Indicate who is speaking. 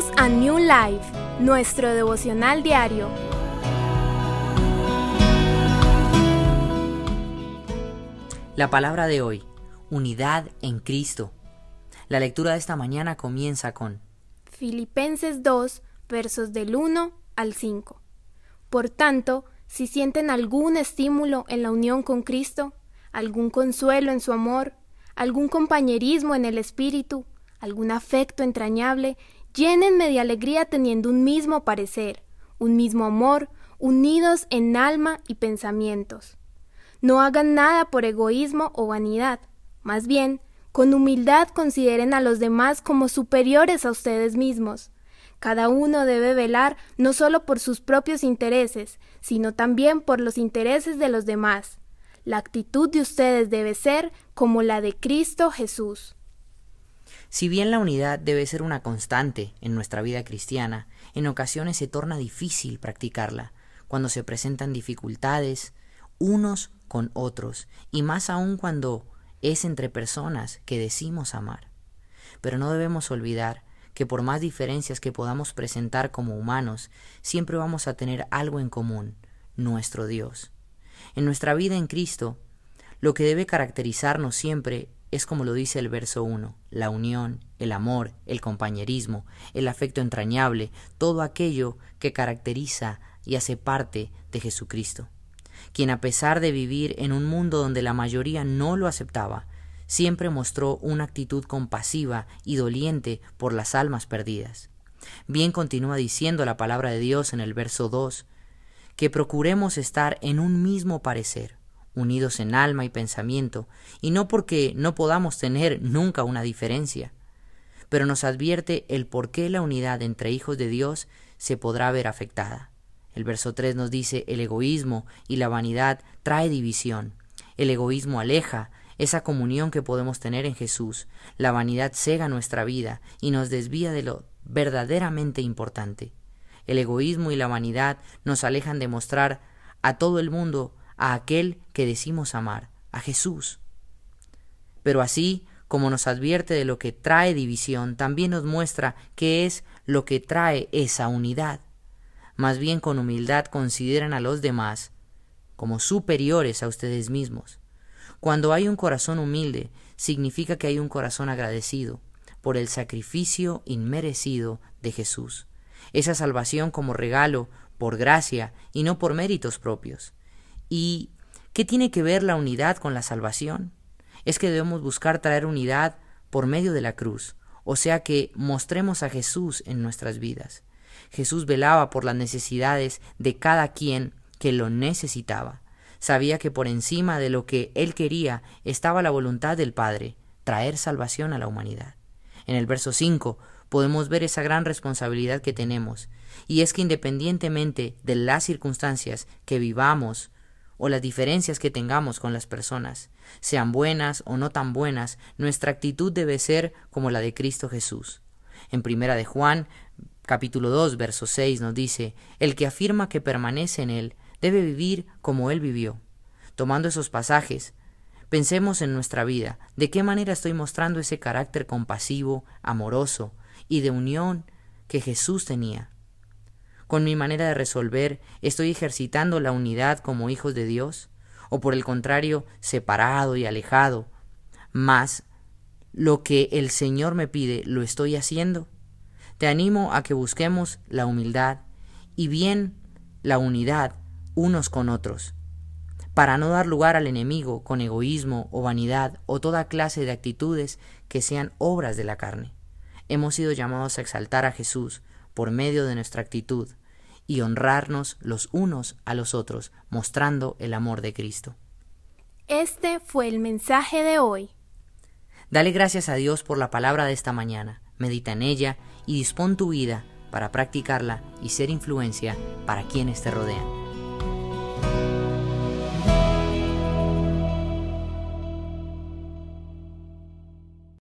Speaker 1: Bienvenidos a New Life, nuestro devocional diario.
Speaker 2: La palabra de hoy, unidad en Cristo. La lectura de esta mañana comienza con
Speaker 1: Filipenses 2, versos del 1 al 5. Por tanto, si sienten algún estímulo en la unión con Cristo, algún consuelo en su amor, algún compañerismo en el Espíritu, algún afecto entrañable, llénenme de alegría teniendo un mismo parecer, un mismo amor, unidos en alma y pensamientos. No hagan nada por egoísmo o vanidad, más bien, con humildad consideren a los demás como superiores a ustedes mismos. Cada uno debe velar no solo por sus propios intereses, sino también por los intereses de los demás. La actitud de ustedes debe ser como la de Cristo Jesús.
Speaker 2: Si bien la unidad debe ser una constante en nuestra vida cristiana, en ocasiones se torna difícil practicarla, cuando se presentan dificultades unos con otros, y más aún cuando es entre personas que decimos amar. Pero no debemos olvidar que por más diferencias que podamos presentar como humanos, siempre vamos a tener algo en común, nuestro Dios. En nuestra vida en Cristo, lo que debe caracterizarnos siempre es como lo dice el verso 1, la unión, el amor, el compañerismo, el afecto entrañable, todo aquello que caracteriza y hace parte de Jesucristo, quien a pesar de vivir en un mundo donde la mayoría no lo aceptaba, siempre mostró una actitud compasiva y doliente por las almas perdidas. Bien continúa diciendo la palabra de Dios en el verso 2, que procuremos estar en un mismo parecer, unidos en alma y pensamiento, y no porque no podamos tener nunca una diferencia, pero nos advierte el por qué la unidad entre hijos de Dios se podrá ver afectada. El verso 3 nos dice el egoísmo y la vanidad trae división. El egoísmo aleja esa comunión que podemos tener en Jesús. La vanidad cega nuestra vida y nos desvía de lo verdaderamente importante. El egoísmo y la vanidad nos alejan de mostrar a todo el mundo a aquel que decimos amar, a Jesús. Pero así como nos advierte de lo que trae división, también nos muestra qué es lo que trae esa unidad. Más bien con humildad consideran a los demás como superiores a ustedes mismos. Cuando hay un corazón humilde, significa que hay un corazón agradecido por el sacrificio inmerecido de Jesús, esa salvación como regalo, por gracia y no por méritos propios. ¿Y qué tiene que ver la unidad con la salvación? Es que debemos buscar traer unidad por medio de la cruz, o sea que mostremos a Jesús en nuestras vidas. Jesús velaba por las necesidades de cada quien que lo necesitaba. Sabía que por encima de lo que él quería estaba la voluntad del Padre, traer salvación a la humanidad. En el verso 5 podemos ver esa gran responsabilidad que tenemos, y es que independientemente de las circunstancias que vivamos o las diferencias que tengamos con las personas, sean buenas o no tan buenas, nuestra actitud debe ser como la de Cristo Jesús. En primera de Juan, capítulo 2, verso 6 nos dice, el que afirma que permanece en él debe vivir como él vivió. Tomando esos pasajes, pensemos en nuestra vida, de qué manera estoy mostrando ese carácter compasivo, amoroso y de unión que Jesús tenía. Con mi manera de resolver, ¿estoy ejercitando la unidad como hijos de Dios? ¿O por el contrario, separado y alejado? Más lo que el Señor me pide, ¿lo estoy haciendo? Te animo a que busquemos la humildad y bien la unidad unos con otros, para no dar lugar al enemigo con egoísmo o vanidad o toda clase de actitudes que sean obras de la carne. Hemos sido llamados a exaltar a Jesús por medio de nuestra actitud, y honrarnos los unos a los otros, mostrando el amor de Cristo.
Speaker 1: Este fue el mensaje de hoy.
Speaker 2: Dale gracias a Dios por la palabra de esta mañana, medita en ella y dispón tu vida para practicarla y ser influencia para quienes te rodean.